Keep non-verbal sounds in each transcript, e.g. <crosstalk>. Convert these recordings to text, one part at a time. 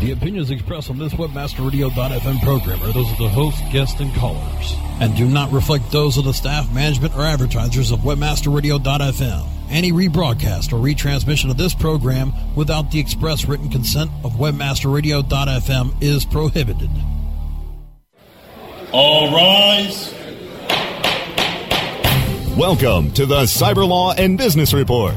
The opinions expressed on this WebmasterRadio.fm program are those of the host, guests, and callers, and do not reflect those of the staff, management, or advertisers of WebmasterRadio.fm. Any rebroadcast or retransmission of this program without the express written consent of WebmasterRadio.fm is prohibited. All rise. Welcome to the Cyber Law and Business Report.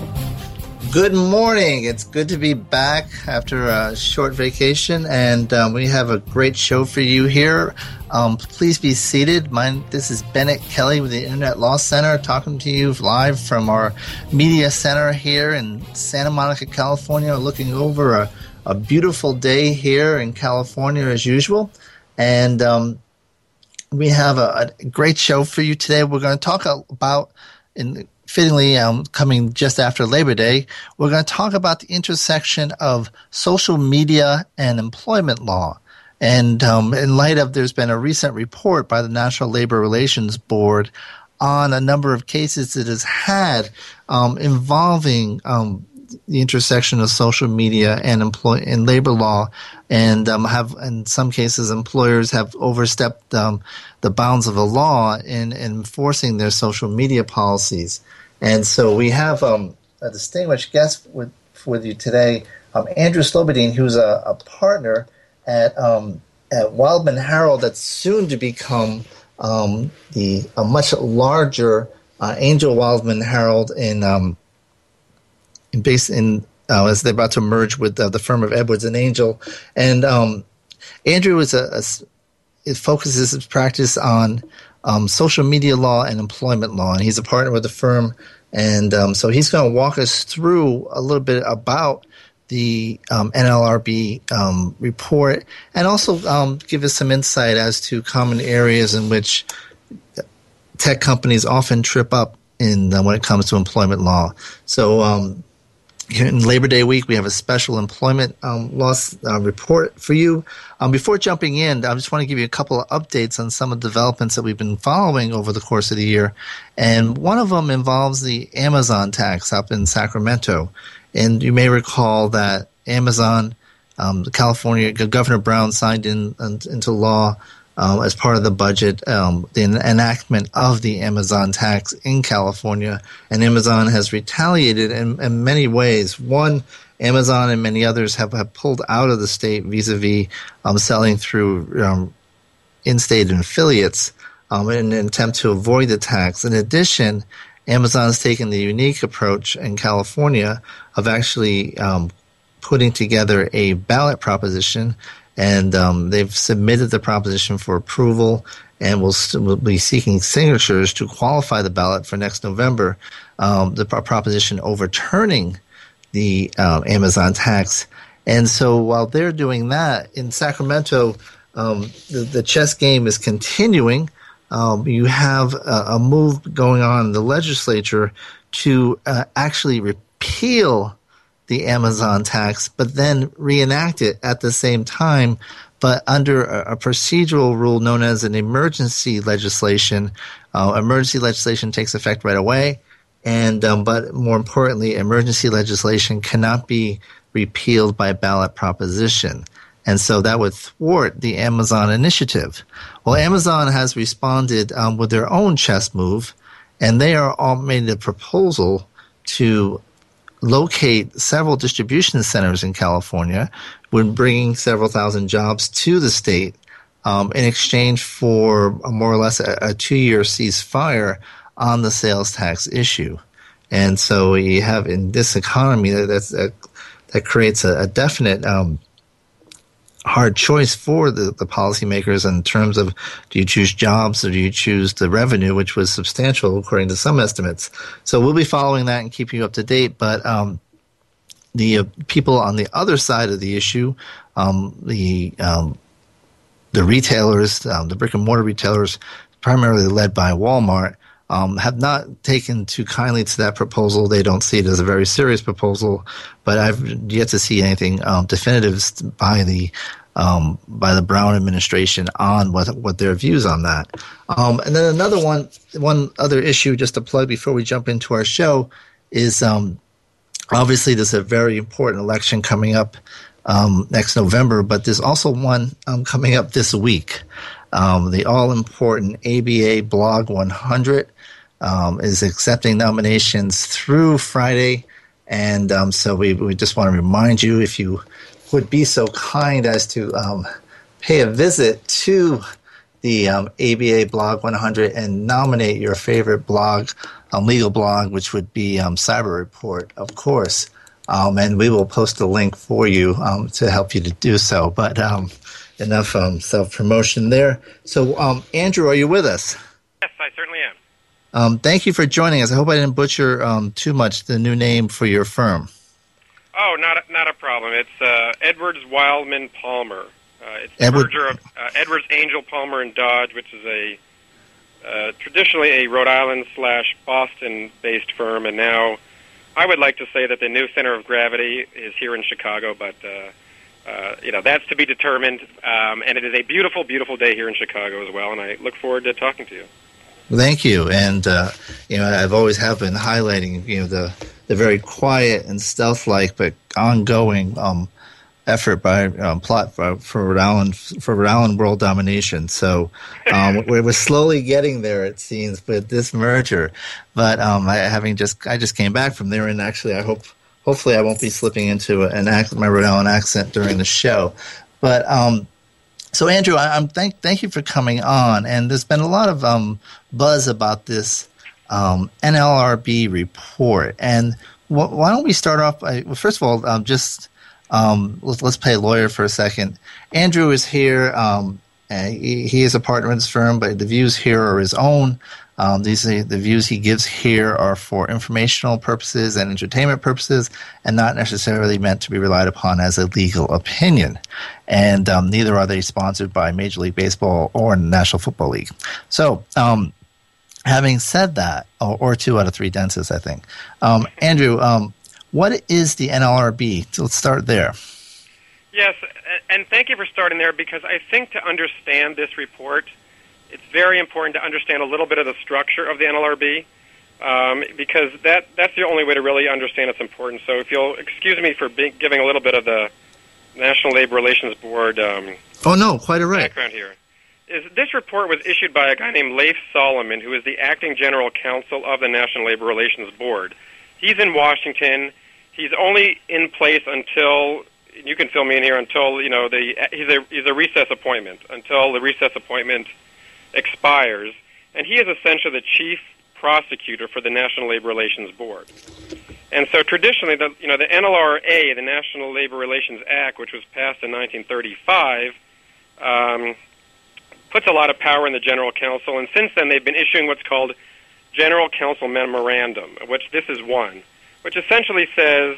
Good morning. It's good to be back after a short vacation, and um, we have a great show for you here. Um, please be seated. My, this is Bennett Kelley with the Internet Law Center talking to you live from our media center here in Santa Monica, California, looking over a, a beautiful day here in California as usual. And um, we have a, a great show for you today. We're going to talk about in fittingly um, coming just after Labor Day, we're going to talk about the intersection of social media and employment law. And um, in light of, there's been a recent report by the National Labor Relations Board on a number of cases it has had um, involving um, the intersection of social media and employ and labor law, and um, have in some cases employers have overstepped um, the bounds of the law in, in enforcing their social media policies. And so we have um, a distinguished guest with, with you today, um, Andrew Slobodien, who's a, a partner at, um, at Wildman Harrold that's soon to become um, the a much larger uh, Angell Wildman um, in based in uh, as they're about to merge with uh, the firm of Edwards and Angell. And um, Andrew is a, a it focuses his practice on um, social media law and employment law, and he's a partner with the firm. And um, so he's going to walk us through a little bit about the um, NLRB um, report and also um, give us some insight as to common areas in which tech companies often trip up in uh, when it comes to employment law. So um, in Labor Day week, we have a special employment um, loss uh, report for you. Um, before jumping in, I just want to give you a couple of updates on some of the developments that we've been following over the course of the year. And one of them involves the Amazon tax up in Sacramento. And you may recall that Amazon, um, California, Governor Brown signed in, in into law um, as part of the budget, um, the enactment of the Amazon tax in California. And Amazon has retaliated in, in many ways. One, Amazon and many others have, have pulled out of the state vis a vis selling through um, in state affiliates um, in an attempt to avoid the tax. In addition, Amazon has taken the unique approach in California of actually um, putting together a ballot proposition and um, they've submitted the proposition for approval and will, will be seeking signatures to qualify the ballot for next November. Um, the proposition overturning the uh, Amazon tax. And so while they're doing that in Sacramento, um, the, the, chess game is continuing. Um, you have a, a, move going on in the legislature to uh, actually repeal the Amazon tax, but then reenact it at the same time, but under a, a procedural rule known as an emergency legislation. Uh, emergency legislation takes effect right away, and um, but more importantly, emergency legislation cannot be repealed by ballot proposition. And so that would thwart the Amazon initiative. Well, Amazon has responded um, with their own chess move, and they are all made a proposal to locate several distribution centers in California, when bringing several thousand jobs to the state um, in exchange for more or less a, a two-year ceasefire on the sales tax issue. And so you have in this economy that, that creates a, a definite um, hard choice for the, the policymakers in terms of do you choose jobs or do you choose the revenue, which was substantial according to some estimates. So we'll be following that and keeping you up to date. But um, the uh, people on the other side of the issue, um, the um, the retailers, um, the brick and mortar retailers, primarily led by Walmart, um, have not taken too kindly to that proposal. They don't see it as a very serious proposal, but I've yet to see anything um, definitive by the um, by the Brown administration on what what their views on that. Um, and then another one, one other issue, just to plug before we jump into our show, is um, obviously there's a very important election coming up um, next November, but there's also one um, coming up this week. Um, the all important ABA Blog 100 is accepting nominations through Friday. And so we, we just want to remind you if you would be so kind as to um, pay a visit to the um, ABA Blog 100 and nominate your favorite blog, um, legal blog, which would be um, Cyber Report, of course. Um, and we will post a link for you um, to help you to do so. But enough self promotion there. So, Andrew, are you with us? Yes, I certainly am. thank you for joining us. I hope I didn't butcher too much the new name for your firm. Oh, not a, not a problem. It's uh, Edwards Wildman Palmer. Uh, it's Edward. merger of uh, Edwards Angell Palmer and Dodge, which is a uh, traditionally a Rhode Island slash Boston based firm, and now I would like to say that the new center of gravity is here in Chicago, but uh, uh, you know that's to be determined. Um, and it is a beautiful, beautiful day here in Chicago as well, and I look forward to talking to you. Thank you, and uh, you know I've always have been highlighting you know the the very quiet and stealth-like but ongoing um, effort by um, plot for, for Rhode Island for Rhode Island world domination. So um, <laughs> we're, we're slowly getting there, it seems, with this merger. But um, I, having just I just came back from there, and actually, I hope hopefully I won't be slipping into an act, my Rhode Island accent during the show. But um, so Andrew, I, am thank thank you for coming on, and there's been a lot of um, buzz about this um, NLRB report. And wh- why don't we start off by, well, first of all, um, just um, let's, let's play lawyer for a second. Andrew is here. Um, he, he, is a partner in this firm, but the views here are his own. Um, these are, the views he gives here are for informational purposes and entertainment purposes, and not necessarily meant to be relied upon as a legal opinion. And um, neither are they sponsored by Major League Baseball or National Football League. So, um, having said that, or, or, two out of three dentists, I think. Um, Andrew, um, what is the NLRB? So let's start there. Yes, and thank you for starting there because I think to understand this report, it's very important to understand a little bit of the structure of the NLRB. Um, because that that's the only way to really understand its importance. So if you'll excuse me for being, giving a little bit of the National Labor Relations Board. Um, oh no, quite a right. Background here is this report was issued by a guy named Lafe Solomon, who is the acting general counsel of the National Labor Relations Board. He's in Washington. He's only in place until you can fill me in here until you know the he's a he's a recess appointment until the recess appointment expires, and he is essentially the chief prosecutor for the National Labor Relations Board. And so traditionally, the you know the NLRA, the National Labor Relations Act, which was passed in 1935. Um, puts a lot of power in the general counsel, and since then they've been issuing what's called general counsel memorandum, which this is one, which essentially says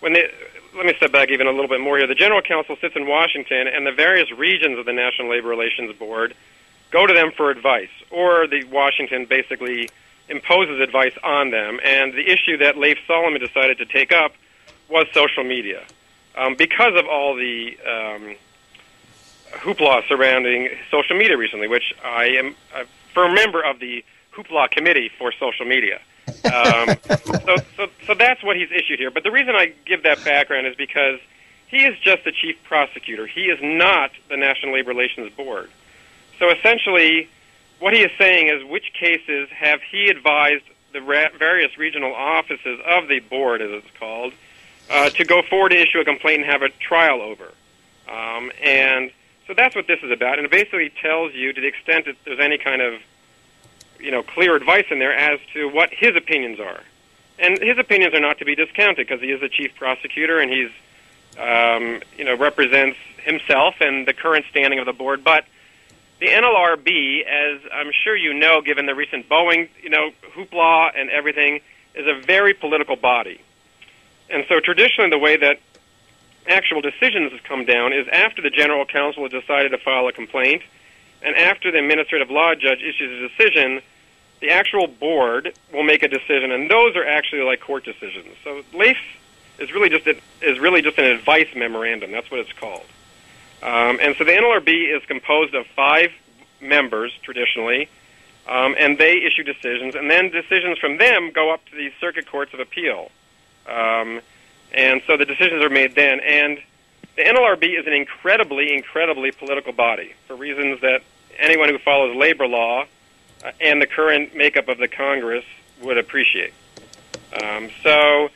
when they let me step back even a little bit more here. The general counsel sits in Washington, and the various regions of the National Labor Relations Board go to them for advice, or the Washington basically imposes advice on them. And the issue that Lafe Solomon decided to take up was social media. Um, because of all the um, hoopla surrounding social media recently, which I am for a firm member of the hoopla committee for social media. Um, <laughs> so, so, so that's what he's issued here. But the reason I give that background is because he is just the chief prosecutor. He is not the National Labor Relations Board. So essentially, what he is saying is which cases have he advised the various regional offices of the board, as it's called, uh, to go forward and issue a complaint and have a trial over. Um, and so that's what this is about, and it basically tells you, to the extent that there's any kind of, you know, clear advice in there as to what his opinions are. And his opinions are not to be discounted because he is the chief prosecutor and he's, um, you know, represents himself and the current standing of the board. But the NLRB, as I'm sure you know, given the recent Boeing, you know, hoopla and everything, is a very political body. And so traditionally, the way that actual decisions have come down is after the general counsel has decided to file a complaint, and after the administrative law judge issues a decision, the actual board will make a decision, and those are actually like court decisions. So Lafe is really just a, is really just an advice memorandum. That's what it's called. Um, and so the NLRB is composed of five members traditionally, um, and they issue decisions, and then decisions from them go up to the circuit courts of appeal. Um, and so the decisions are made then. And the NLRB is an incredibly, incredibly political body for reasons that anyone who follows labor law uh, and the current makeup of the Congress would appreciate. Um, so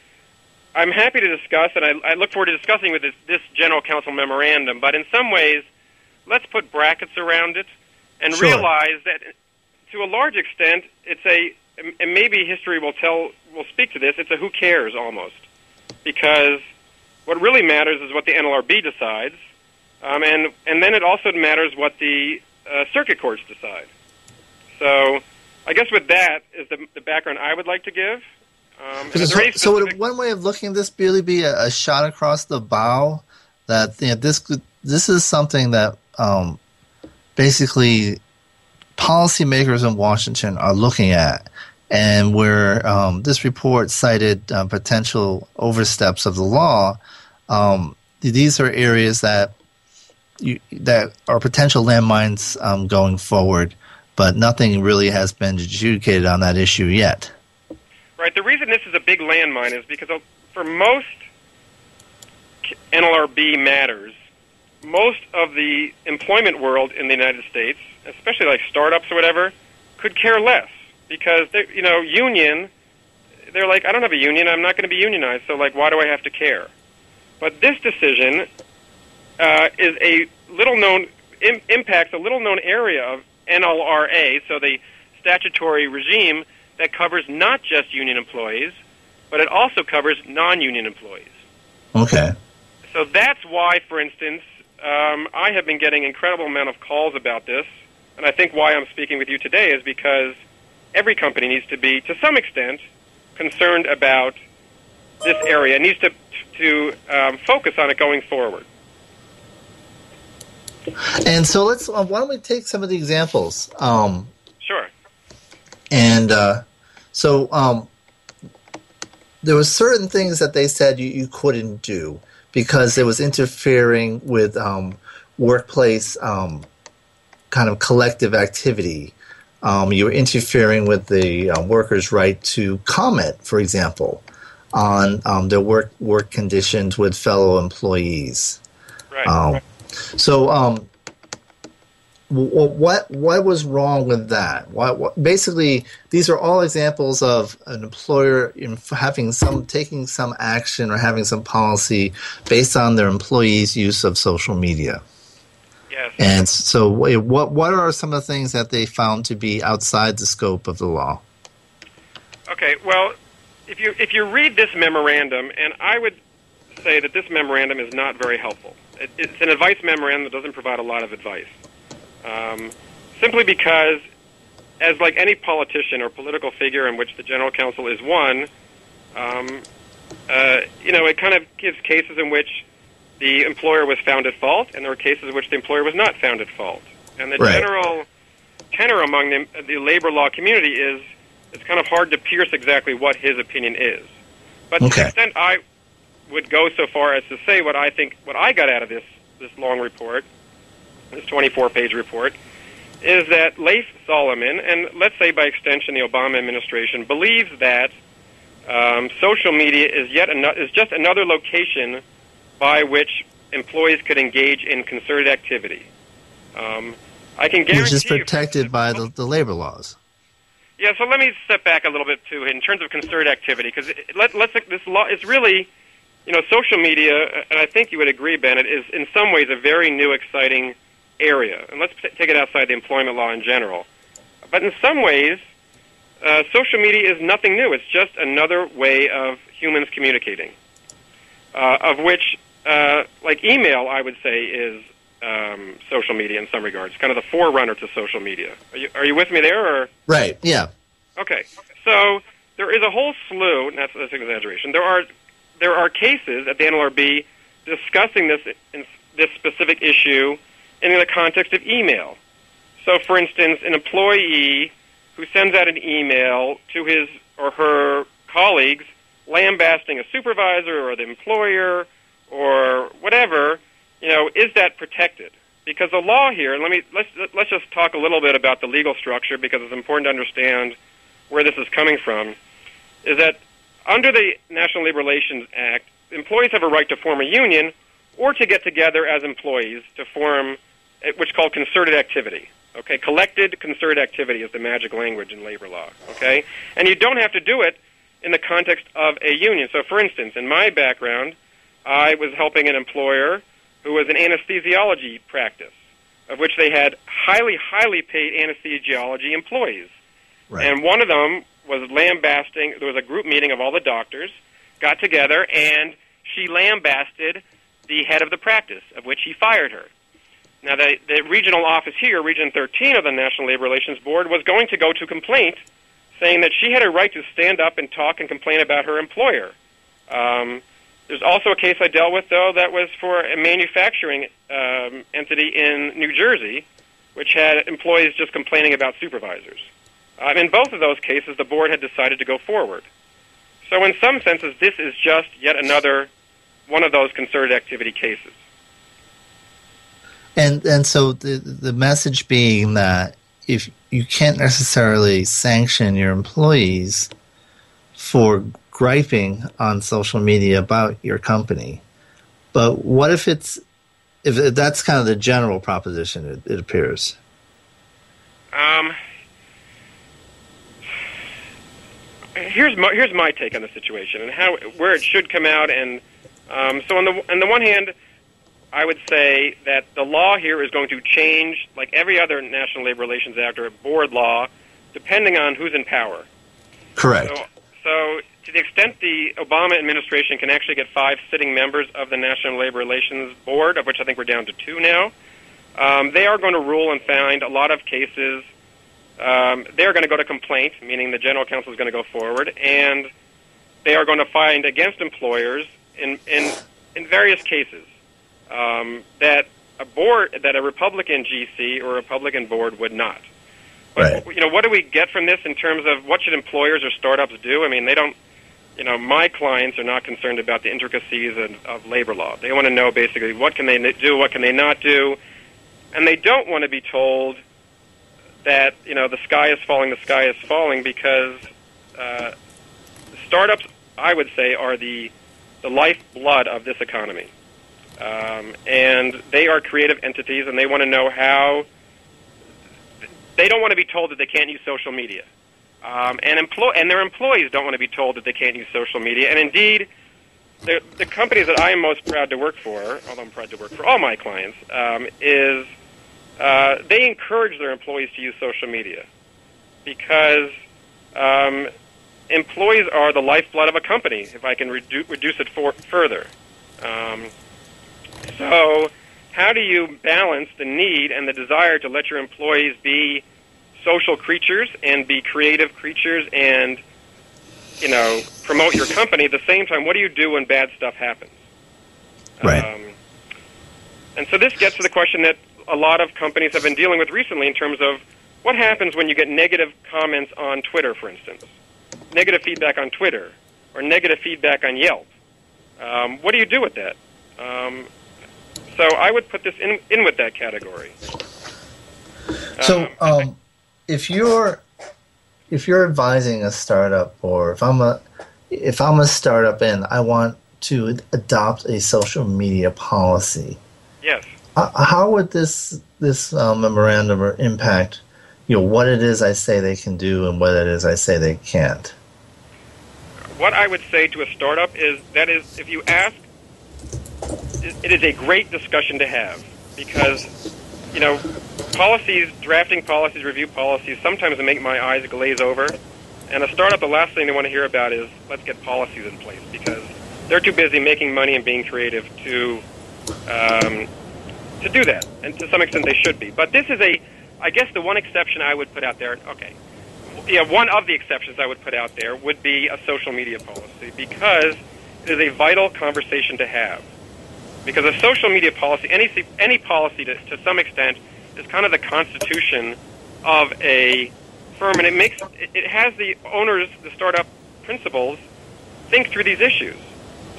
I'm happy to discuss, and I, I look forward to discussing with this, this, General Counsel memorandum. But in some ways, let's put brackets around it and sure. realize that, to a large extent, it's a and maybe history will tell will speak to this. It's a who cares almost, because what really matters is what the NLRB decides, um, and and then it also matters what the uh, circuit courts decide. So, I guess with that is the, the background I would like to give. Um, so, specific- so, would one way of looking at this really be a, a shot across the bow that you know, this this is something that um, basically policymakers in Washington are looking at, and where um, this report cited uh, potential oversteps of the law. Um, these are areas that you, that are potential landmines um, going forward, but nothing really has been adjudicated on that issue yet. Right. The reason this is a big landmine is because for most NLRB matters, most of the employment world in the United States, especially like startups or whatever, could care less because they, you know, union. They're like, I don't have a union. I'm not going to be unionized. So like, why do I have to care? But this decision uh, is a little known Im- impacts a little known area of NLRA, so the statutory regime that covers not just union employees, but it also covers non-union employees. Okay. So that's why, for instance, um, I have been getting incredible amount of calls about this, and I think why I'm speaking with you today is because every company needs to be, to some extent, concerned about this area. It needs to to um, focus on it going forward. And so let's. Uh, why don't we take some of the examples? Um, sure. And uh, so um, there were certain things that they said you, you couldn't do because it was interfering with um, workplace um, kind of collective activity. Um, you were interfering with the uh, workers' right to comment, for example, on um, their work work conditions with fellow employees. Right. Um, so, um, what what was wrong with that? What, what, basically these are all examples of an employer having some taking some action or having some policy based on their employees' use of social media. Yes. And so, what what are some of the things that they found to be outside the scope of the law? Okay. Well, if you if you read this memorandum, and I would say that this memorandum is not very helpful. It, it's an advice memorandum that doesn't provide a lot of advice. Um, simply because, as like any politician or political figure in which the general counsel is one, um, uh, you know, it kind of gives cases in which the employer was found at fault, and there were cases in which the employer was not found at fault. And the right. general tenor among the, the labor law community is it's kind of hard to pierce exactly what his opinion is. But okay. to the extent I would go so far as to say what I think, what I got out of this this long report this 24-page report, is that Lafe Solomon, and let's say by extension the Obama administration, believes that um, social media is yet an- is just another location by which employees could engage in concerted activity. Um, I can guarantee you, which is protected you, by the, the labor laws. Yeah, so let me step back a little bit too in terms of concerted activity because let, let's this law is really, you know, social media, and I think you would agree, Bennett, is in some ways a very new, exciting area. And let's take it outside the employment law in general. But in some ways, uh, social media is nothing new. It's just another way of humans communicating, uh, of which, uh, like email, I would say, is um, social media in some regards, kind of the forerunner to social media. Are you, are you with me there? Or? Right, yeah. Okay. So there is a whole slew, and that's, that's an exaggeration, there are, there are cases at the NLRB discussing this, in, this specific issue in the context of email. So, for instance, an employee who sends out an email to his or her colleagues lambasting a supervisor or the employer or whatever, you know, is that protected? Because the law here, let me let's let's just talk a little bit about the legal structure because it's important to understand where this is coming from. Is that under the National Labor Relations Act, employees have a right to form a union or to get together as employees to form Eh, which is called concerted activity. Okay, collected concerted activity is the magic language in labor law. Okay, and you don't have to do it in the context of a union. So, for instance, in my background, I was helping an employer who was an anesthesiology practice, of which they had highly, highly paid anesthesiology employees. Right. And one of them was lambasting. There was a group meeting of all the doctors, got together, and she lambasted the head of the practice, of which he fired her. Now, the, the regional office here, Region 13 of the National Labor Relations Board, was going to go to complaint, saying that she had a right to stand up and talk and complain about her employer. Um, there's also a case I dealt with, though, that was for a manufacturing um, entity in New Jersey, which had employees just complaining about supervisors. Um, in both of those cases, the board had decided to go forward. So, in some senses, this is just yet another one of those concerted activity cases. And and so the the message being that if you can't necessarily sanction your employees for griping on social media about your company, but what if it's if that's kind of the general proposition? It, it appears. Um. Here's my here's my take on the situation and how where it should come out and um, so on the on the one hand I would say that the law here is going to change, like every other National Labor Relations Act or board law, depending on who's in power. Correct. So, so, to the extent the Obama administration can actually get five sitting members of the National Labor Relations Board, of which I think we're down to two now, um, they are going to rule and find a lot of cases. Um, they're going to go to complaint, meaning the general counsel is going to go forward, and they are going to find against employers in in in various cases um, that a board that a Republican GC or Republican board would not. But right. you know, what do we get from this in terms of what should employers or startups do? I mean, they don't. You know, my clients are not concerned about the intricacies of, of labor law. They want to know basically what can they do, what can they not do, and they don't want to be told that you know the sky is falling, the sky is falling because uh, startups, I would say, are the the lifeblood of this economy. Um, and they are creative entities, and they want to know how. They don't want to be told that they can't use social media, um, and employ and their employees don't want to be told that they can't use social media. And indeed, the the companies that I am most proud to work for, although I'm proud to work for all my clients, um, is uh, they encourage their employees to use social media because um, employees are the lifeblood of a company. If I can redu- reduce it for- further. Um, so, how do you balance the need and the desire to let your employees be social creatures and be creative creatures and you know promote your company at the same time? What do you do when bad stuff happens? Right. Um, and so this gets to the question that a lot of companies have been dealing with recently in terms of what happens when you get negative comments on Twitter, for instance, negative feedback on Twitter, or negative feedback on Yelp. Um, what do you do with that? Um, so I would put this in in with that category. So, um, um, if you're if you're advising a startup, or if I'm a if I'm a startup and I want to adopt a social media policy, yes, how would this this uh, memorandum impact you know what it is I say they can do and what it is I say they can't? What I would say to a startup is that is if you ask it is a great discussion to have because you know policies, drafting policies, review policies sometimes make my eyes glaze over. And a startup, the last thing they want to hear about is let's get policies in place because they're too busy making money and being creative to um, to do that. And to some extent, they should be. But this is a, I guess, the one exception I would put out there. Okay, yeah, one of the exceptions I would put out there would be a social media policy because it is a vital conversation to have. Because a social media policy, any any policy to, to some extent, is kind of the constitution of a firm, and it makes it, has the owners, the startup principals, think through these issues.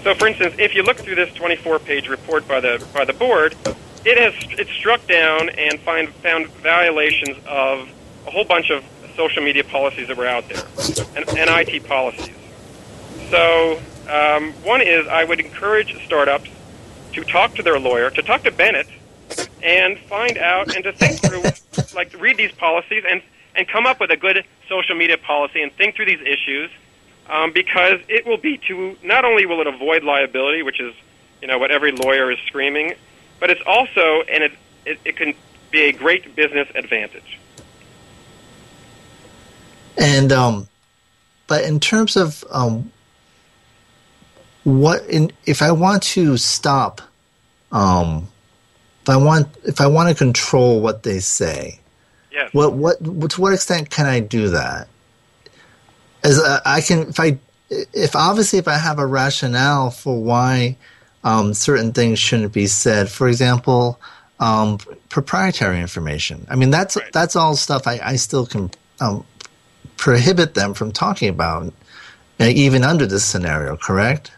So, for instance, if you look through this 24-page report by the by the board, it has it struck down and find, found violations of a whole bunch of social media policies that were out there and, and IT policies. So, um, one is I would encourage startups to talk to their lawyer, to talk to Bennett, and find out and to think through, <laughs> like, read these policies and and come up with a good social media policy and think through these issues um, because it will be to not only will it avoid liability, which is you know what every lawyer is screaming, but it's also and it it, it can be a great business advantage. And um, but in terms of um, what in if I want to stop, um, if I want if I want to control what they say, Yes. what what to what extent can I do that? As uh, I can, if I, if obviously if I have a rationale for why um, certain things shouldn't be said, for example, um, proprietary information. I mean, that's Right. that's all stuff I, I still can um, prohibit them from talking about, uh, even under this scenario. Correct?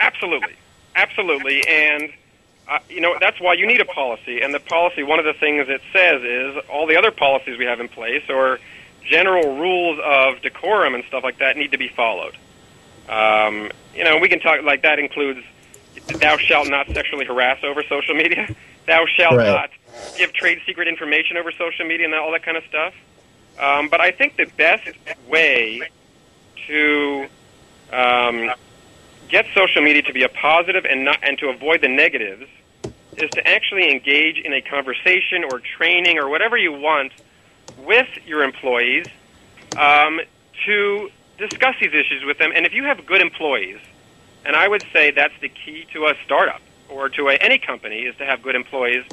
Absolutely, absolutely, and uh, you know that's why you need a policy. And the policy, one of the things it says is all the other policies we have in place or general rules of decorum and stuff like that need to be followed. Um, you know, we can talk like that includes thou shalt not sexually harass over social media. <laughs> Thou shalt Right. not give trade secret information over social media and all that kind of stuff. Um, but I think the best way to um, get social media to be a positive and not and to avoid the negatives is to actually engage in a conversation or training or whatever you want with your employees um, to discuss these issues with them. And if you have good employees, and I would say that's the key to a startup or to a, any company is to have good employees,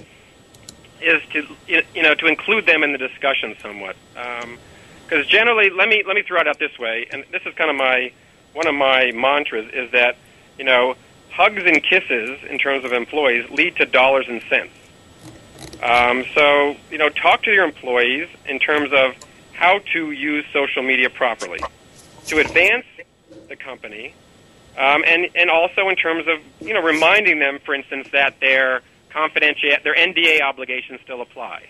is to you know to include them in the discussion somewhat. Because generally, let me let me throw it out this way, and this is kind of my one of my mantras is that you know hugs and kisses in terms of employees lead to dollars and cents. Um, so you know, talk to your employees in terms of how to use social media properly to advance the company, um, and and also in terms of you know reminding them, for instance, that their confidential their NDA obligations still apply,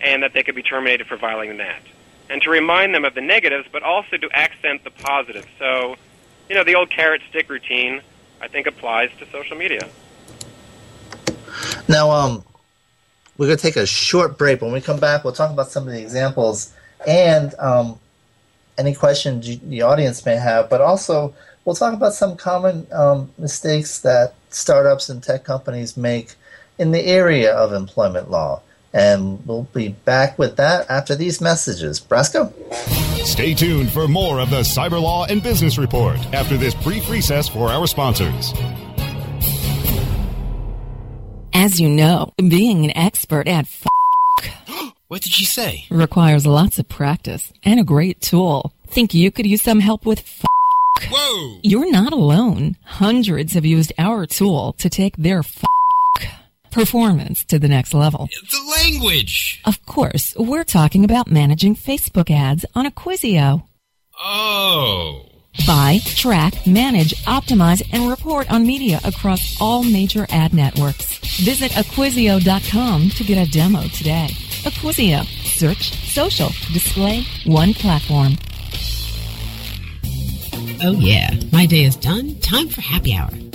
and that they could be terminated for violating that, and to remind them of the negatives, but also to accent the positives. So, you know, the old carrot stick routine, I think, applies to social media. Now, um, we're going to take a short break. When we come back, we'll talk about some of the examples and um, any questions you, the audience may have, but also we'll talk about some common um, mistakes that startups and tech companies make in the area of employment law. And we'll be back with that after these messages. Brasco? Stay tuned for more of the Cyber Law and Business Report after this brief recess for our sponsors. As you know, being an expert at f- <gasps> What did she say? requires lots of practice and a great tool. Think you could use some help with f- Whoa! You're not alone. Hundreds have used our tool to take their f- performance to the next level. The language! Of course, we're talking about managing Facebook ads on Acquisio. Oh. Buy, track, manage, optimize, and report on media across all major ad networks. Visit Acquisio.com to get a demo today. Acquisio. Search, social, display, one platform. Oh yeah, my day is done. Time for happy hour.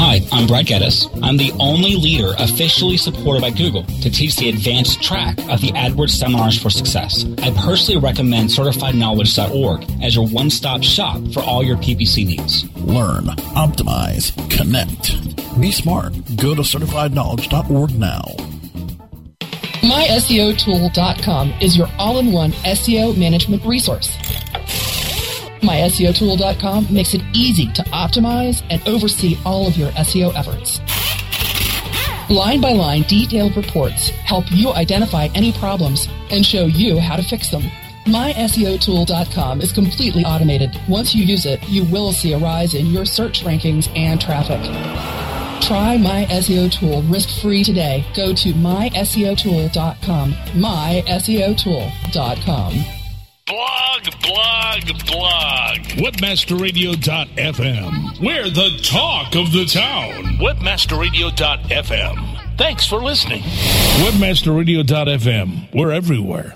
Hi, I'm Brad Geddes. I'm the only leader officially supported by Google to teach the advanced track of the AdWords Seminars for Success. I personally recommend CertifiedKnowledge.org as your one-stop shop for all your PPC needs. Learn, optimize, connect. Be smart. Go to certifiedknowledge.org now. MySEOtool.com is your all-in-one SEO management resource. MySEOtool.com makes it easy to optimize and oversee all of your SEO efforts. Line by line, detailed reports help you identify any problems and show you how to fix them. MySEOtool.com is completely automated. Once you use it, you will see a rise in your search rankings and traffic. Try My SEO Tool risk-free today. Go to myseotool.com. myseotool.com. Blog, blog, blog. Webmasterradio.fm. We're the talk of the town. Webmasterradio.fm. Thanks for listening. Webmasterradio.fm. We're everywhere.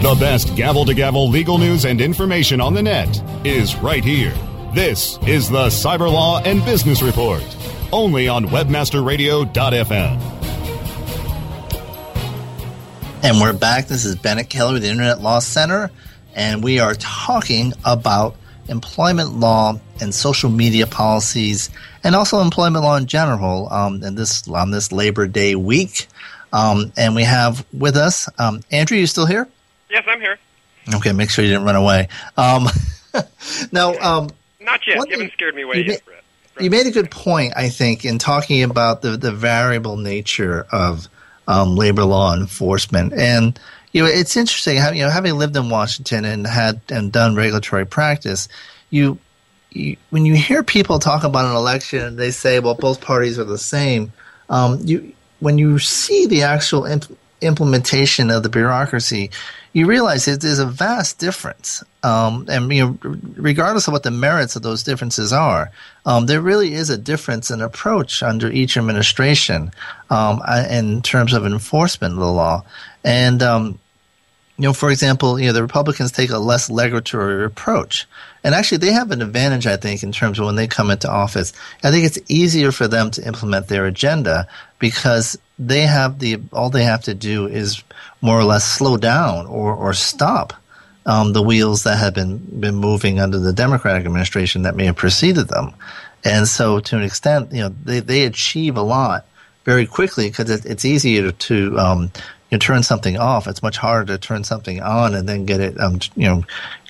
The best gavel to gavel legal news and information on the net is right here. This is the Cyber Law and Business Report, only on WebmasterRadio.fm. And we're back. This is Bennett Kelley with the Internet Law Center, and we are talking about employment law and social media policies, and also employment law in general. Um, and this on this Labor Day week, um, and we have with us um, Andrew. You still here? Yes, I'm here. Okay, make sure you didn't run away. Um, <laughs> now, um, Not yet. You haven't thing- scared me away yet, Brett. you made a good point, I think, in talking about the, the variable nature of um, labor law enforcement. And you know, it's interesting you know having lived in Washington and had and done regulatory practice, you, you when you hear people talk about an election they say, well, both parties are the same. Um, you when you see the actual imp- implementation of the bureaucracy, you realize there's a vast difference. Um, and you know, regardless of what the merits of those differences are, um, there really is a difference in approach under each administration um, in terms of enforcement of the law. And um, you know, for example, you know, the Republicans take a less regulatory approach. And actually, they have an advantage, I think, in terms of when they come into office. I think it's easier for them to implement their agenda because they have the, all they have to do is more or less slow down or, or stop um, the wheels that have been, been moving under the Democratic administration that may have preceded them. And so, to an extent, you know, they, they achieve a lot very quickly because it, it's easier to um, you turn something off. It's much harder to turn something on and then get it um, you know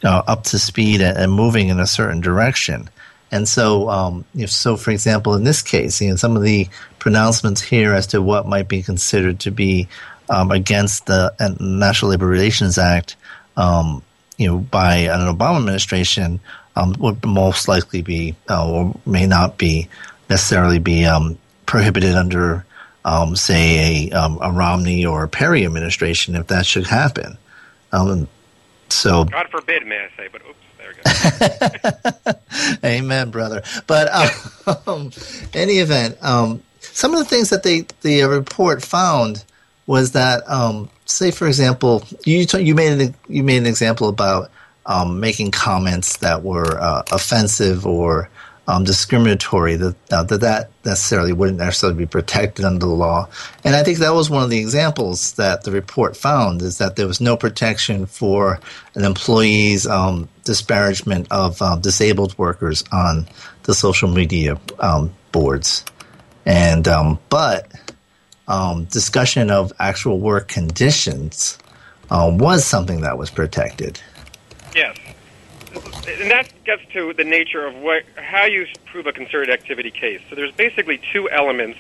uh, up to speed and, and moving in a certain direction. And so, um, if so, for example, in this case, you know, some of the pronouncements here as to what might be considered to be um, against the uh, National Labor Relations Act, um, you know, by an Obama administration, um, would most likely be uh, or may not be necessarily be um, prohibited under, um, say, a, um, a Romney or a Perry administration if that should happen. Um, so, God forbid, may I say, but oops, there we <laughs> amen, brother. But um, <laughs> any event, um, some of the things that they the report found was that, um, say, for example, you you made an you made an example about um, making comments that were uh, offensive or um, discriminatory. That uh, that that necessarily wouldn't necessarily be protected under the law. And I think that was one of the examples that the report found is that there was no protection for an employee's um, disparagement of um, disabled workers on the social media um, boards. And um, but um, discussion of actual work conditions um, was something that was protected. Yes. And that gets to the nature of what, how you prove a concerted activity case. So there's basically two elements.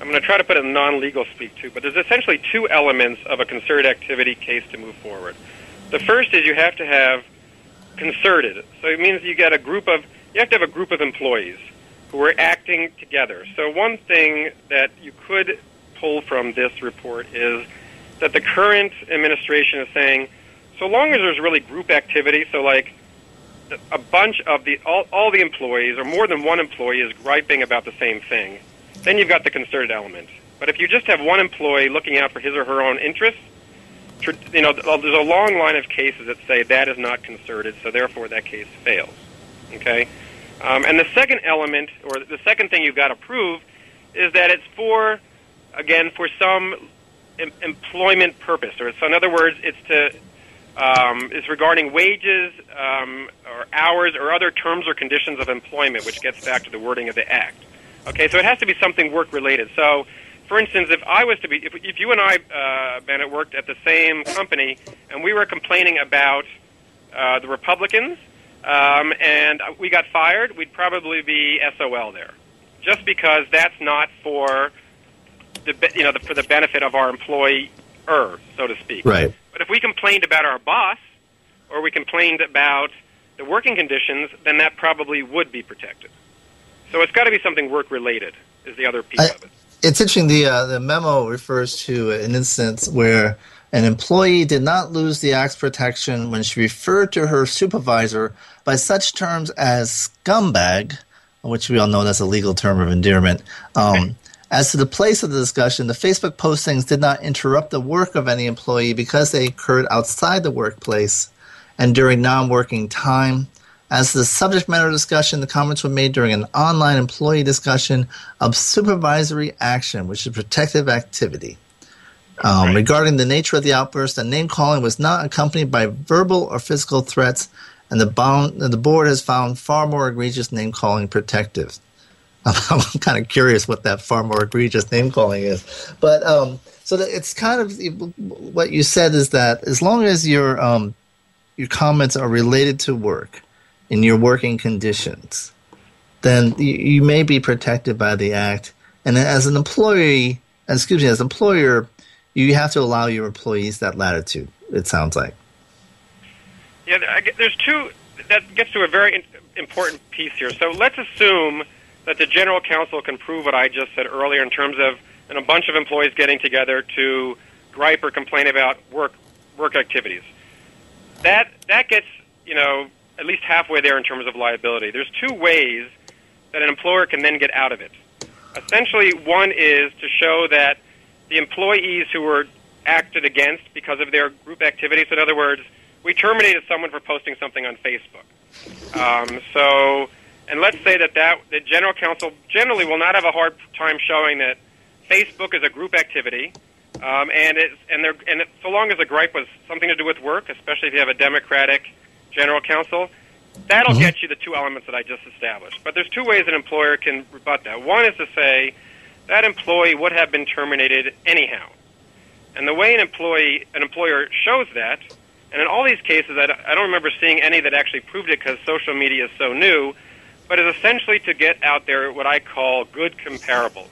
I'm going to try to put it non-legal speak too, but there's essentially two elements of a concerted activity case to move forward. The first is you have to have concerted. So it means you get a group of you have to have a group of employees who are acting together. So one thing that you could pull from this report is that the current administration is saying so long as there's really group activity, so like a bunch of the all, all the employees or more than one employee is griping about the same thing, then you've got the concerted element. But if you just have one employee looking out for his or her own interests, you know, there's a long line of cases that say that is not concerted, so therefore that case fails. Okay, um, and the second element, or the second thing you've got to prove, is that it's for, again, for some em- employment purpose, or so in other words, it's to um, is regarding wages um, or hours or other terms or conditions of employment, which gets back to the wording of the act. Okay, so it has to be something work related. So, for instance, if I was to be, if, if you and I, uh, Bennett, worked at the same company and we were complaining about uh, the Republicans um, and we got fired, we'd probably be SOL there. just because that's not for the you know the, for the benefit of our employer, so to speak. Right. But if we complained about our boss or we complained about the working conditions, then that probably would be protected. So it's got to be something work related. Is the other piece I- of it? It's interesting. The uh, the memo refers to an instance where an employee did not lose the act's protection when she referred to her supervisor by such terms as scumbag, which we all know that's a legal term of endearment. Um, as to the place of the discussion, the Facebook postings did not interrupt the work of any employee because they occurred outside the workplace and during non-working time. As to the subject matter discussion, the comments were made during an online employee discussion of supervisory action, which is protective activity. Um, Regarding the nature of the outburst, the name calling was not accompanied by verbal or physical threats, and the, bound, the board has found far more egregious name calling protective. <laughs> I'm kind of curious what that far more egregious name calling is, but um, so it's kind of what you said is that as long as your um, your comments are related to work in your working conditions, then you, you may be protected by the act. And as an employee, excuse me, as an employer, you have to allow your employees that latitude. It sounds like. Yeah, there's two. That gets to a very important piece here. So let's assume that the general counsel can prove what I just said earlier in terms of and a bunch of employees getting together to gripe or complain about work work activities. That that gets you know at least halfway there in terms of liability. There's two ways that an employer can then get out of it. Essentially, one is to show that the employees who were acted against because of their group activities. In other words, we terminated someone for posting something on Facebook. Um, so, and let's say that that the general counsel generally will not have a hard time showing that Facebook is a group activity, um, and it's and they're and it, so long as the gripe was something to do with work, especially if you have a Democratic general counsel, that'll Mhm. get you the two elements that I just established. But there's two ways an employer can rebut that. One is to say that employee would have been terminated anyhow. And the way an employee, an employer shows that, and in all these cases, I I don't remember seeing any that actually proved it because social media is so new, but is essentially to get out there what I call good comparables.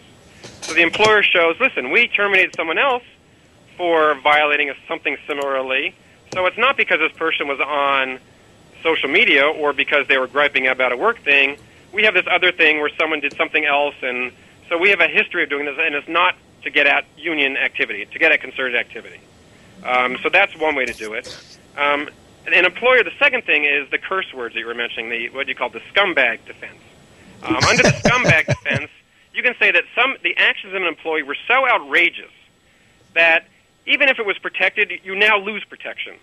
So the employer shows, listen, we terminated someone else for violating something similarly, so it's not because this person was on social media or because they were griping about a work thing. We have this other thing where someone did something else, and so we have a history of doing this, and it's not to get at union activity, to get at concerted activity. Um, so that's one way to do it. Um, an employer, the second thing is the curse words that you were mentioning, the what do you call the scumbag defense. Um, under the scumbag <laughs> defense, you can say that some the actions of an employee were so outrageous that even if it was protected, you now lose protection.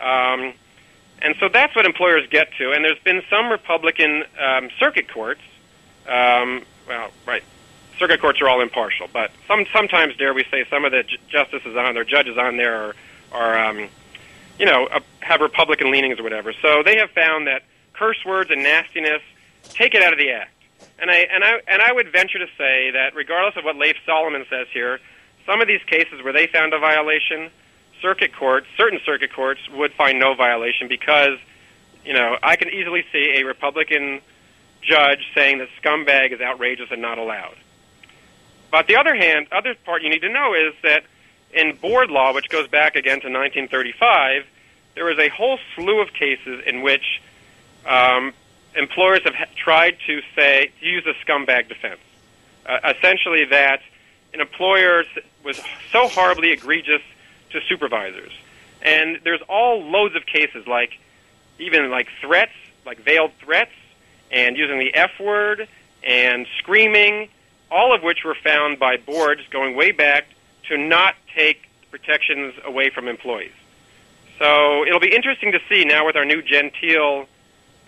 Um, and so that's what employers get to. And there's been some Republican um, circuit courts. Um, well, right, circuit courts are all impartial, but some sometimes, dare we say, some of the ju- justices on there, judges on there, are, are um, you know, uh, have Republican leanings or whatever. So they have found that curse words and nastiness take it out of the act. And I and I and I would venture to say that regardless of what Lafe Solomon says here, some of these cases where they found a violation, circuit courts, certain circuit courts would find no violation because, you know, I can easily see a Republican judge saying that scumbag is outrageous and not allowed. But the other hand, other part you need to know is that in board law, which goes back again to 1935, there was a whole slew of cases in which um, employers have ha- tried to say to use a scumbag defense, uh, essentially that an employer was so horribly egregious to supervisors, and there's all loads of cases like even like threats, like veiled threats, and using the F word and screaming, all of which were found by boards going way back to not take protections away from employees. So it'll be interesting to see now with our new genteel,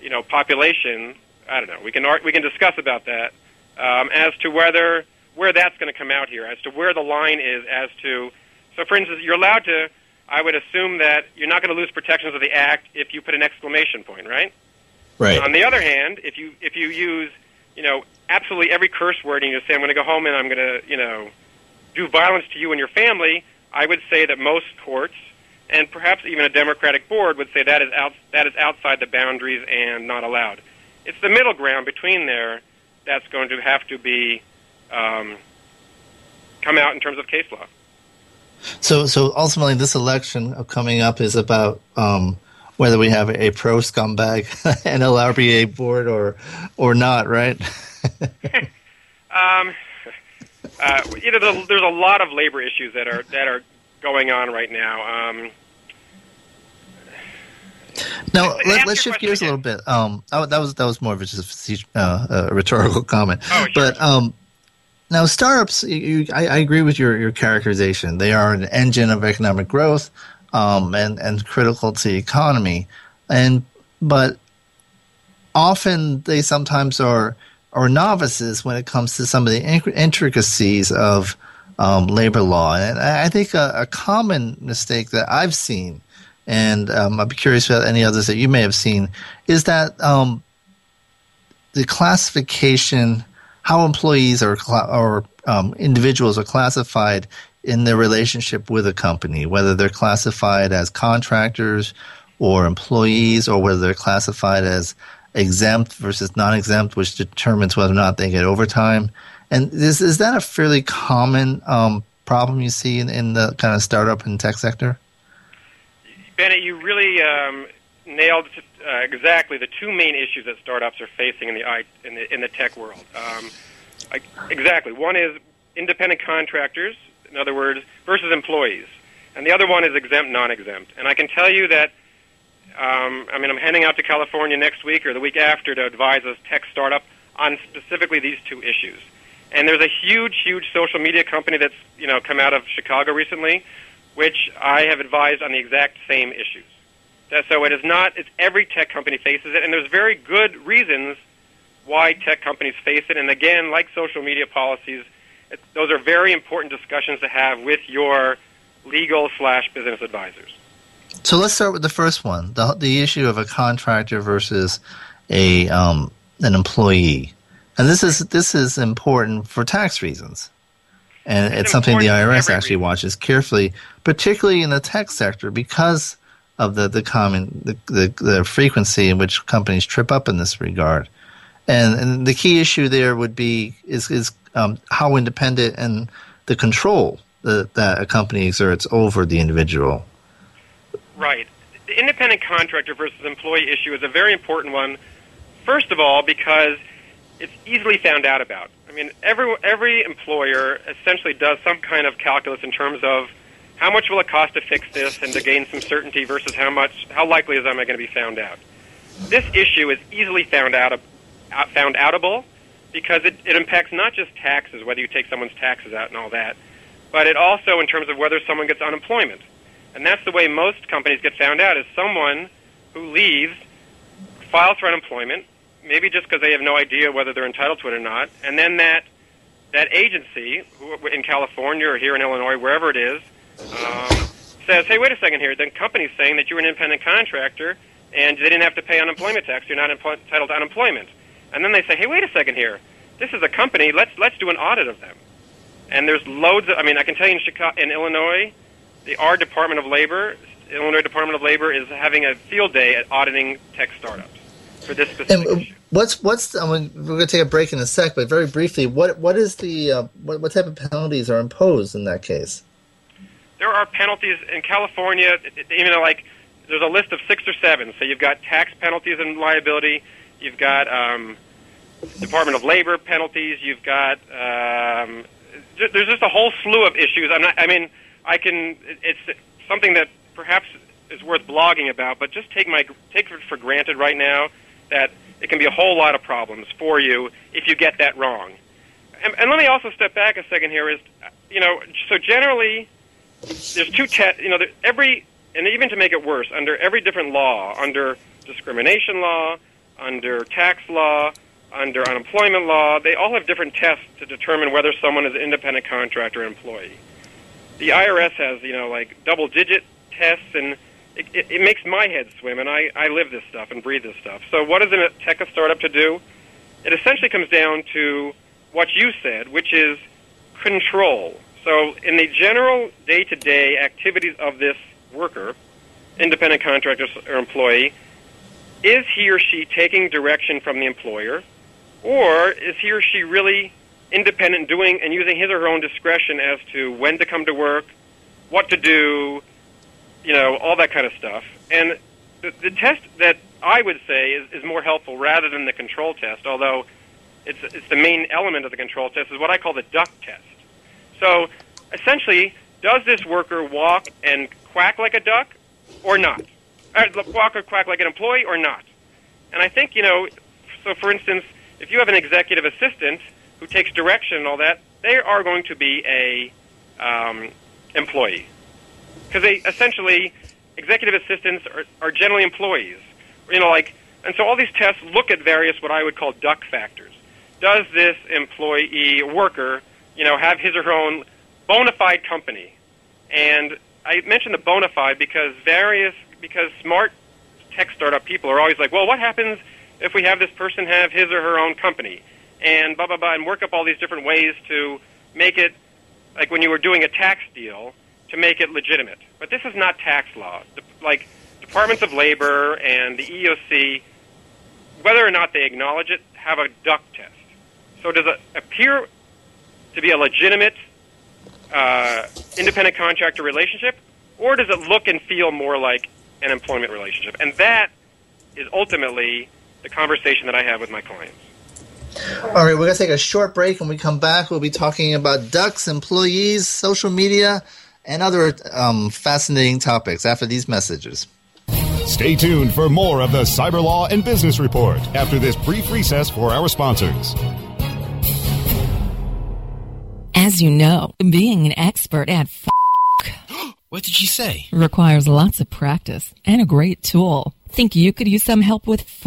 you know, population. I don't know. We can we can discuss about that um, as to whether where that's going to come out here, as to where the line is, as to so. For instance, you're allowed to. I would assume that you're not going to lose protections of the act if you put an exclamation point, right? Right. On the other hand, if you if you use you know absolutely every curse word and you say I'm going to go home and I'm going to you know do violence to you and your family, I would say that most courts and perhaps even a Democratic board would say that is out that is outside the boundaries and not allowed. It's the middle ground between there that's going to have to be um, come out in terms of case law. So, so ultimately, this election coming up is about um, whether we have a pro scumbag <laughs> NLRBA board or or not, right? <laughs> <laughs> um, uh, you know, there's, there's a lot of labor issues that are that are going on right now. Um, now let, us shift gears again. a little bit. Um, that was that was more of just a, uh, a rhetorical comment. Oh, sure. But um, now startups, you, I, I, agree with your your characterization. They are an engine of economic growth um, and and critical to the economy, and but often they sometimes are are novices when it comes to some of the intricacies of um, labor law. And I think a, a, common mistake that I've seen and um, I'd be curious about any others that you may have seen, is that um, the classification, how employees or, or um, individuals are classified in their relationship with a company, whether they're classified as contractors or employees, or whether they're classified as exempt versus non-exempt, which determines whether or not they get overtime. And is is that a fairly common um, problem you see in, in the kind of startup and tech sector? Bennett, you really um, nailed uh, exactly the two main issues that startups are facing in the in the, in the tech world. Um, I, exactly, one is independent contractors, in other words, versus employees, and the other one is exempt, non-exempt. And I can tell you that. Um, I mean, I'm heading out to California next week or the week after to advise a tech startup on specifically these two issues. And there's a huge, huge social media company that's you know come out of Chicago recently which I have advised on the exact same issues. So it is not, it's every tech company faces it, and there's very good reasons why tech companies face it. And again, like social media policies, it, those are very important discussions to have with your legal slash business advisors. So let's start with the first one, the, the issue of a contractor versus a um, an employee. And this is this is important for tax reasons and it's, it's something the IRS actually watches carefully, particularly in the tech sector because of the the common the, the, the frequency in which companies trip up in this regard. And, and the key issue there would be is is um, how independent and the control that, that a company exerts over the individual. Right. The independent contractor versus employee issue is a very important one. First of all, because it's easily found out about. I mean, every every employer essentially does some kind of calculus in terms of how much will it cost to fix this and to gain some certainty versus how much how likely is am I going to be found out. This issue is easily found out found outable because it, it impacts not just taxes, whether you take someone's taxes out and all that, but it also in terms of whether someone gets unemployment. And that's the way most companies get found out is someone who leaves, files for unemployment, maybe just because they have no idea whether they're entitled to it or not, and then that that agency who, in California or here in Illinois, wherever it is, um, says, "Hey, wait a second here. The company's saying that you're an independent contractor and they didn't have to pay unemployment tax. You're not entitled to unemployment." And then they say, "Hey, wait a second here. This is a company. Let's let's do an audit of them." And there's loads. Of, I mean, I can tell you in Chicago, in Illinois, the our Department of Labor, Illinois Department of Labor, is having a field day at auditing tech startups for this specific and, issue. What's what's I mean, we're going to take a break in a sec, but very briefly, what what is the uh, what, what type of penalties are imposed in that case? There are penalties in California. Even like there's a list of six or seven. So you've got tax penalties and liability. You've got um, Department of Labor penalties. You've got um, there's just a whole slew of issues. I'm not. I mean, I can. It's something that perhaps is worth blogging about, but just take my take it for granted right now that it can be a whole lot of problems for you if you get that wrong. And, and let me also step back a second here. Is you know, so generally, there's two te- you know, there, every and even to make it worse, under every different law, under discrimination law, under tax law, under unemployment law, they all have different tests to determine whether someone is an independent contractor or employee. The IRS has, you know, like double digit tests and it, it, it makes my head swim, and I, I live this stuff and breathe this stuff. So, what is a tech startup to do? It essentially comes down to what you said, which is control. So, in the general day to day activities of this worker, independent contractor or employee, is he or she taking direction from the employer, or is he or she really independent, doing and using his or her own discretion as to when to come to work, what to do, you know, all that kind of stuff. And the, the test that I would say is, is more helpful rather than the control test, although it's, it's the main element of the control test, is what I call the duck test. So essentially, does this worker walk and quack like a duck or not? Or walk or quack like an employee or not? And I think, you know, so for instance, if you have an executive assistant who takes direction and all that, they are going to be a um, employee because they essentially executive assistants are, are generally employees. You know, like, and so all these tests look at various what I would call duck factors. Does this employee worker, you know, have his or her own bona fide company? And I mentioned the bona fide because various because smart tech startup people are always like, well, what happens if we have this person have his or her own company and blah blah blah, and work up all these different ways to make it like when you were doing a tax deal to make it legitimate. But this is not tax law. Like departments of labor and the EOC, whether or not they acknowledge it, have a duck test. So does it appear to be a legitimate uh, independent contractor relationship, or does it look and feel more like an employment relationship? And that is ultimately the conversation that I have with my clients. All right, we're going to take a short break. When we come back, we'll be talking about ducks, employees, social media, and other um, fascinating topics after these messages. Stay tuned for more of the Cyber Law and Business Report after this brief recess for our sponsors. As you know, being an expert at f- <gasps> What did she say? requires lots of practice and a great tool. Think you could use some help with f-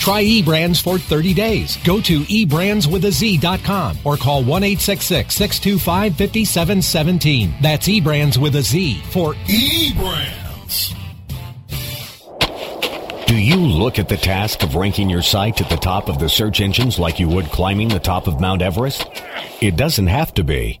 Try eBrands for 30 days. Go to eBrandsWithAZ.com or call 1-866-625-5717. That's eBrands with a Z for eBrands. Do you look at the task of ranking your site at the top of the search engines like you would climbing the top of Mount Everest? It doesn't have to be.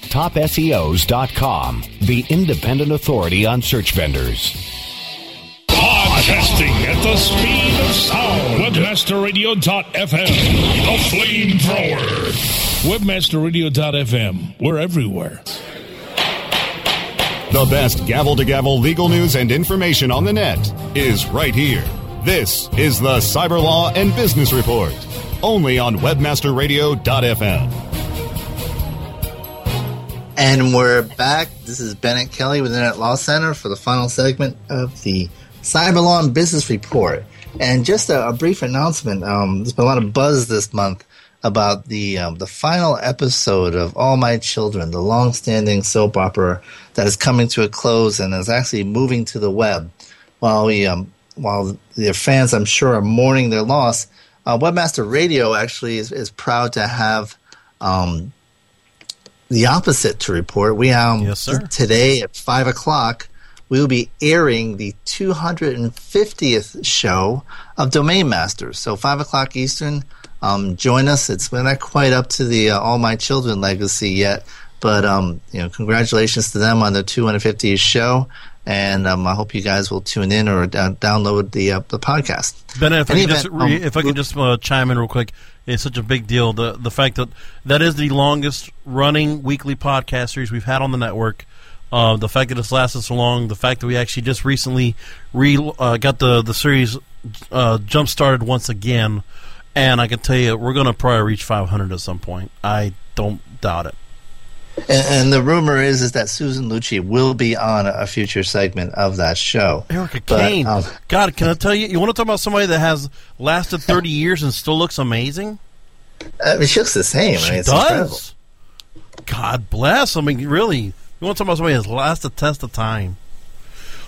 TopSEOs.com, the independent authority on search vendors. Podcasting at the speed of sound. Webmasterradio.fm. The flamethrower. Webmasterradio.fm. We're everywhere. The best gavel to gavel legal news and information on the net is right here. This is the Cyber Law and Business Report, only on WebmasterRadio.fm. And we're back. This is Bennett Kelley with Internet Law Center for the final segment of the Cyber Law and Business Report. And just a, a brief announcement. Um, there's been a lot of buzz this month about the um, the final episode of All My Children, the long-standing soap opera that is coming to a close and is actually moving to the web. While we um, while their fans, I'm sure, are mourning their loss, uh, Webmaster Radio actually is, is proud to have um, the opposite to report. We um Yes, sir. today at five o'clock we will be airing the 250th show of Domain Masters. So five o'clock Eastern. Um, join us. It's we're not quite up to the uh, All My Children legacy yet, But um, you know, congratulations to them on the 250th show, and um, I hope you guys will tune in or uh, download the uh, the podcast. Ben, if I can just, re- um, if I can just uh, chime in real quick, it's such a big deal. The the fact that that is the longest running weekly podcast series we've had on the network. Uh, the fact that it's lasted so long, the fact that we actually just recently re uh, got the the series uh, jump started once again, and I can tell you we're going to probably reach 500 at some point. I don't doubt it. And, and the rumor is is that Susan Lucci will be on a future segment of that show. Erica But, Kane, um, God, can I tell you? You want to talk about somebody that has lasted 30 years and still looks amazing? I mean, she looks the same. I She mean, it's incredible. does. God bless. I mean, really, you want to talk about somebody that's lasted the test of time.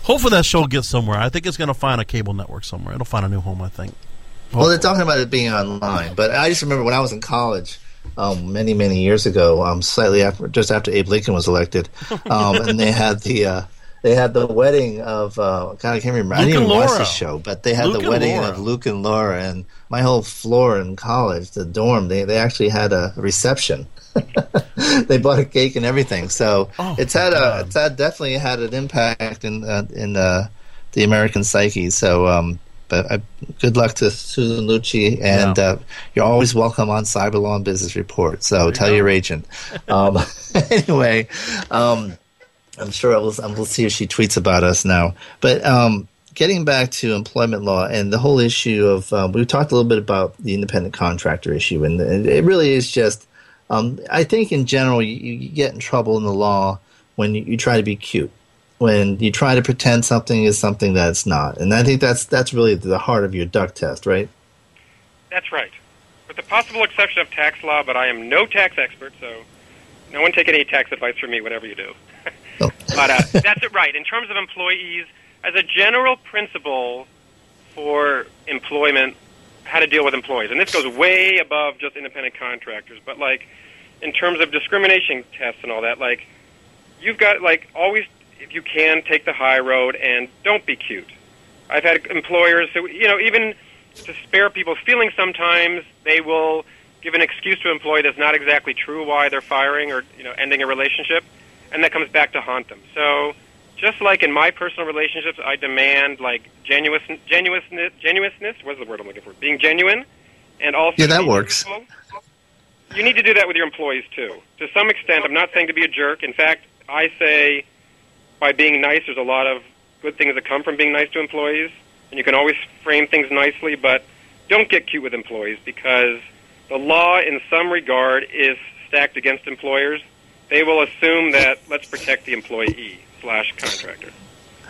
Hopefully, that show gets somewhere. I think it's going to find a cable network somewhere. It'll find a new home. I think. Well, they're talking about it being online, but I just remember when I was in college, um, many many years ago, um, slightly after, just after Abe Lincoln was elected, um, and they had the uh, they had the wedding of uh, God, I can't remember. I didn't even watch the show, but they had Luke the wedding of Luke and Laura, and my whole floor in college, the dorm, they they actually had a reception. <laughs> they bought a cake and everything, so Oh, it's had a it's had definitely had an impact in uh, in uh, the American psyche. So. Um, but uh, good luck to Susan Lucci, and Yeah. uh, you're always welcome on Cyber Law and Business Report. So tell your agent. <laughs> Um, <laughs> anyway, um, I'm sure I will, I will see if she tweets about us now. But um, getting back to employment law and the whole issue of, um, we talked a little bit about the independent contractor issue, and, and it really is just, um, I think in general, you, you get in trouble in the law when you, you try to be cute. When you try to pretend something is something that it's not, and I think that's that's really the heart of your duck test, right? That's right. With the possible exception of tax law, but I am no tax expert, so no one take any tax advice from me, whatever you do. <laughs> <laughs> but uh, that's it right. In terms of employees, as a general principle for employment, how to deal with employees, and this goes way above just independent contractors, but like in terms of discrimination tests and all that, like you've got like always, if you can, take the high road and don't be cute. I've had employers who, you know, even to spare people's feelings sometimes, they will give an excuse to an employee that's not exactly true why they're firing or, you know, ending a relationship, and that comes back to haunt them. So, just like in my personal relationships, I demand, like, genuine, genuineness, genuineness, what's the word I'm looking for? Being genuine, and also Yeah, that works. truthful. You need to do that with your employees, too. To some extent, I'm not saying to be a jerk. In fact, I say by being nice, there's a lot of good things that come from being nice to employees, and you can always frame things nicely, but don't get cute with employees because the law, in some regard, is stacked against employers. They will assume that let's protect the employee slash contractor.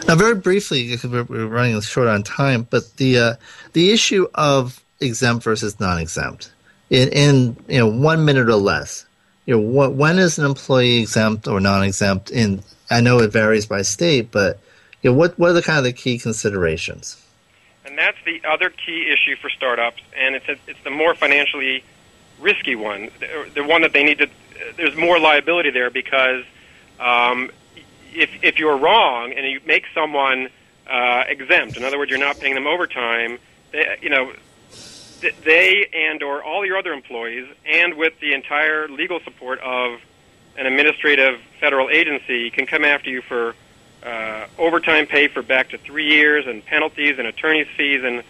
Now, very briefly, because we're, running short on time, but the uh, the issue of exempt versus non-exempt in, in you know one minute or less. You know, what, when is an employee exempt or non-exempt? In I know it varies by state, but you know, what what are the kind of the key considerations? And that's the other key issue for startups, and it's a, it's the more financially risky one, the, the one that they need to. There's more liability there because um, if if you're wrong and you make someone uh, exempt, in other words, you're not paying them overtime, they, you know, they and or all your other employees, and with the entire legal support of an administrative federal agency, can come after you for uh, overtime pay for back to three years, and penalties and attorney's fees and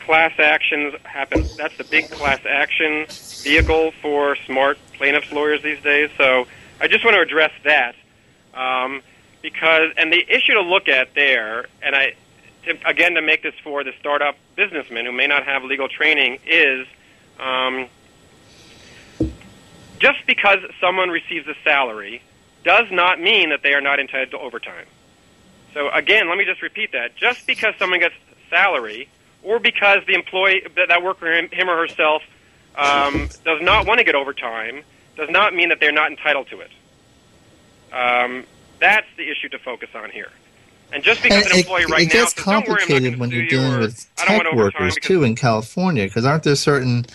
class actions happen. That's the big class action vehicle for smart plaintiffs lawyers these days. So I just want to address that um, because, and the issue to look at there, and I, to, again, to make this for the startup businessman who may not have legal training, is um, just because someone receives a salary does not mean that they are not entitled to overtime. So again, let me just repeat that. Just because someone gets salary, or because the employee, that, that worker, him, him or herself, um, does not want to get overtime, does not mean that they're not entitled to it. Um, that's the issue to focus on here. And just because And an it, employee right it now gets says, "Don't worry, I'm not complicated when you're you," dealing or, with "I don't tech workers too in California, because aren't there certain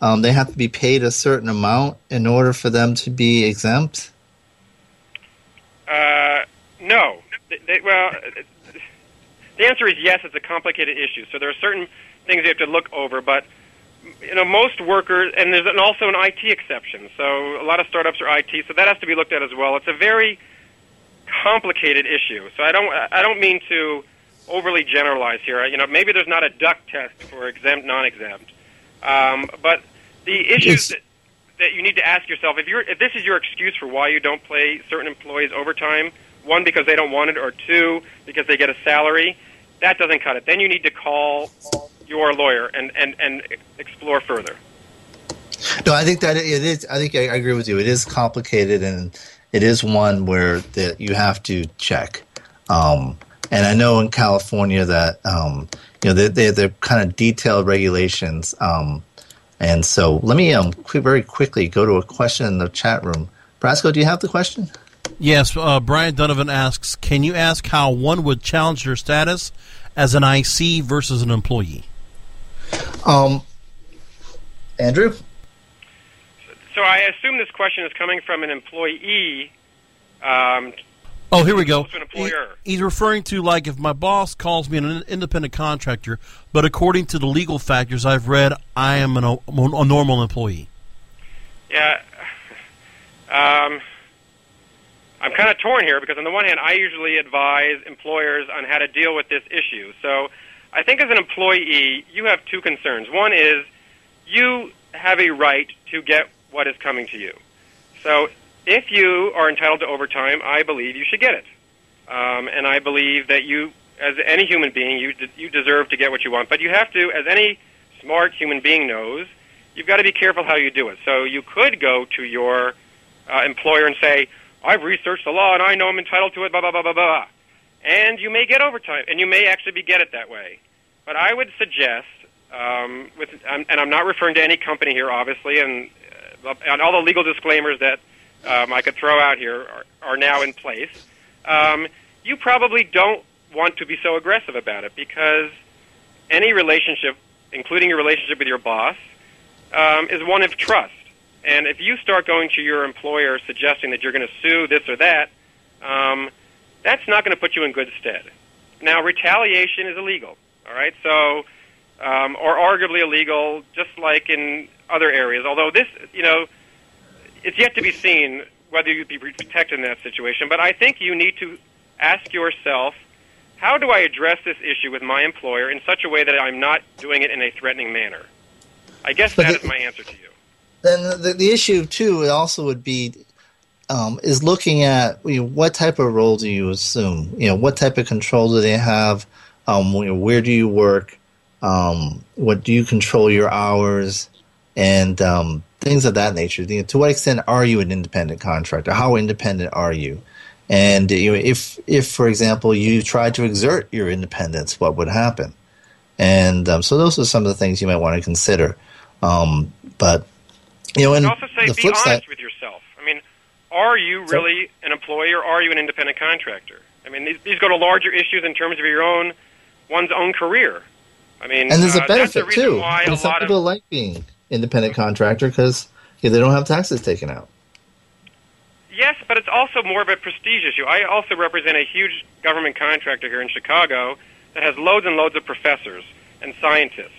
um, they have to be paid a certain amount in order for them to be exempt? Uh, no. They, they, well, the answer is yes. It's a complicated issue. So there are certain things you have to look over, but you know, most workers, and there's an, also an IT exception. So a lot of startups are IT, so that has to be looked at as well. It's a very complicated issue. So I don't, I don't mean to overly generalize here. You know, maybe there's not a duck test for exempt, non-exempt, um, but the issues that, that you need to ask yourself if you're, if this is your excuse for why you don't pay certain employees overtime, one because they don't want it, or two because they get a salary, that doesn't cut it. Then you need to call your lawyer and, and, and explore further. No, I think that it is. I think I agree with you. It is complicated, and it is one where that you have to check. Um, and I know in California that um, you know they, they they're kind of detailed regulations. Um, and so let me um, quick, very quickly go to a question in the chat room. Brasco, do you have the question? Yes, uh, Brian Donovan asks, can you ask how one would challenge their status as an IC versus an employee? Um, Andrew? So I assume this question is coming from an employee. Um, oh, here we go. He, he's referring to like if my boss calls me an independent contractor, but according to the legal factors I've read, I am an, a, a normal employee. Yeah. Um, I'm kind of torn here because on the one hand, I usually advise employers on how to deal with this issue. So I think as an employee, you have two concerns. One is you have a right to get what is coming to you. So if you are entitled to overtime, I believe you should get it. Um, and I believe that you, as any human being, you, de- you deserve to get what you want. But you have to, as any smart human being knows, you've got to be careful how you do it. So you could go to your uh, employer and say, I've researched the law and I know I'm entitled to it, blah, blah, blah, blah, blah. And you may get overtime, and you may actually be get it that way. But I would suggest, um, with, and I'm not referring to any company here, obviously, and, uh, and all the legal disclaimers that um, I could throw out here are, are now in place. Um, you probably don't want to be so aggressive about it because any relationship, including your relationship with your boss, um, is one of trust. And if you start going to your employer suggesting that you're going to sue this or that, um, that's not going to put you in good stead. Now, retaliation is illegal, all right? So, um, or arguably illegal, just like in other areas. Although this, you know, it's yet to be seen whether you'd be protected in that situation. But I think you need to ask yourself, how do I address this issue with my employer in such a way that I'm not doing it in a threatening manner? I guess but that the, is my answer to you. Then the, the issue too also would be um, is looking at you know, what type of role do you assume? You know, what type of control do they have? Um, where do you work? Um, what do you control your hours? And um, things of that nature. You know, to what extent are you an independent contractor? How independent are you? And you know, if if for example you try to exert your independence, what would happen? And um, so those are some of the things you might want to consider. Um, but you know, and also say the be flip honest side, with yourself. I mean, are you really an employee or are you an independent contractor? I mean, these, these go to larger issues in terms of your own one's own career. I mean, and there's uh, a benefit too. Why a some lot people like being independent contractor because yeah, they don't have taxes taken out. Yes, but it's also more of a prestige issue. I also represent a huge government contractor here in Chicago that has loads and loads of professors and scientists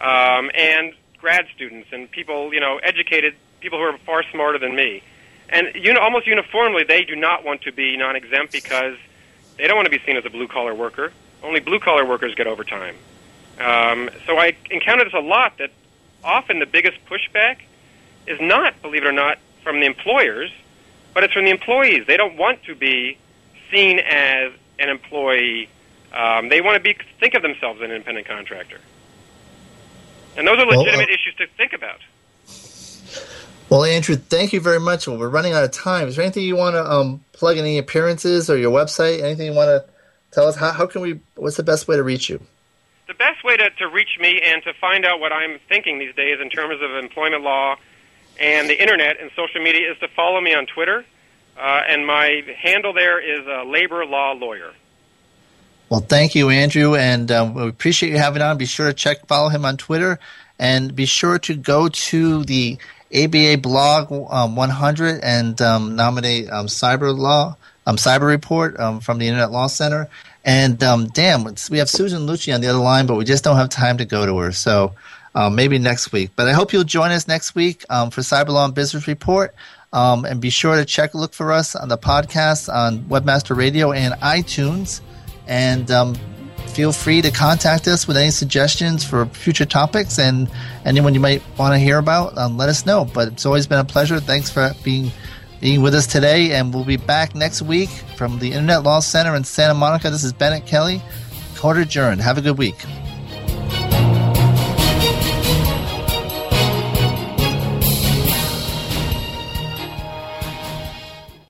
um, and grad students and people, you know, educated people who are far smarter than me. And you know, almost uniformly, they do not want to be non-exempt because they don't want to be seen as a blue-collar worker. Only blue-collar workers get overtime. Um, so I encounter this a lot. That often the biggest pushback is not, believe it or not, from the employers, but it's from the employees. They don't want to be seen as an employee. Um, they want to be think of themselves as an independent contractor. And those are Well, uh, legitimate issues to think about. Well, Andrew, thank you very much. Well, we're running out of time. Is there anything you want to um, plug? In any appearances or your website? Anything you want to tell us? How, how can we? What's the best way to reach you? The best way to, to reach me and to find out what I'm thinking these days in terms of employment law and the internet and social media is to follow me on Twitter. Uh, and my handle there is uh, labor law lawyer. Well, thank you, Andrew, and um, we appreciate you having on. Be sure to check, follow him on Twitter, and be sure to go to the ABA blog um, 100 and um, nominate um, Cyber Law, um, Cyber Report um, from the Internet Law Center. And um, damn, we have Susan Lucci on the other line, but we just don't have time to go to her. So uh, maybe next week. But I hope you'll join us next week um, for Cyber Law and Business Report. Um, and be sure to check look for us on the podcast on Webmaster Radio and iTunes. And um, feel free to contact us with any suggestions for future topics and anyone you might want to hear about. Um, let us know. But it's always been a pleasure. Thanks for being being with us today. And we'll be back next week from the Internet Law Center in Santa Monica. This is Bennett Kelley. Court adjourned. Have a good week.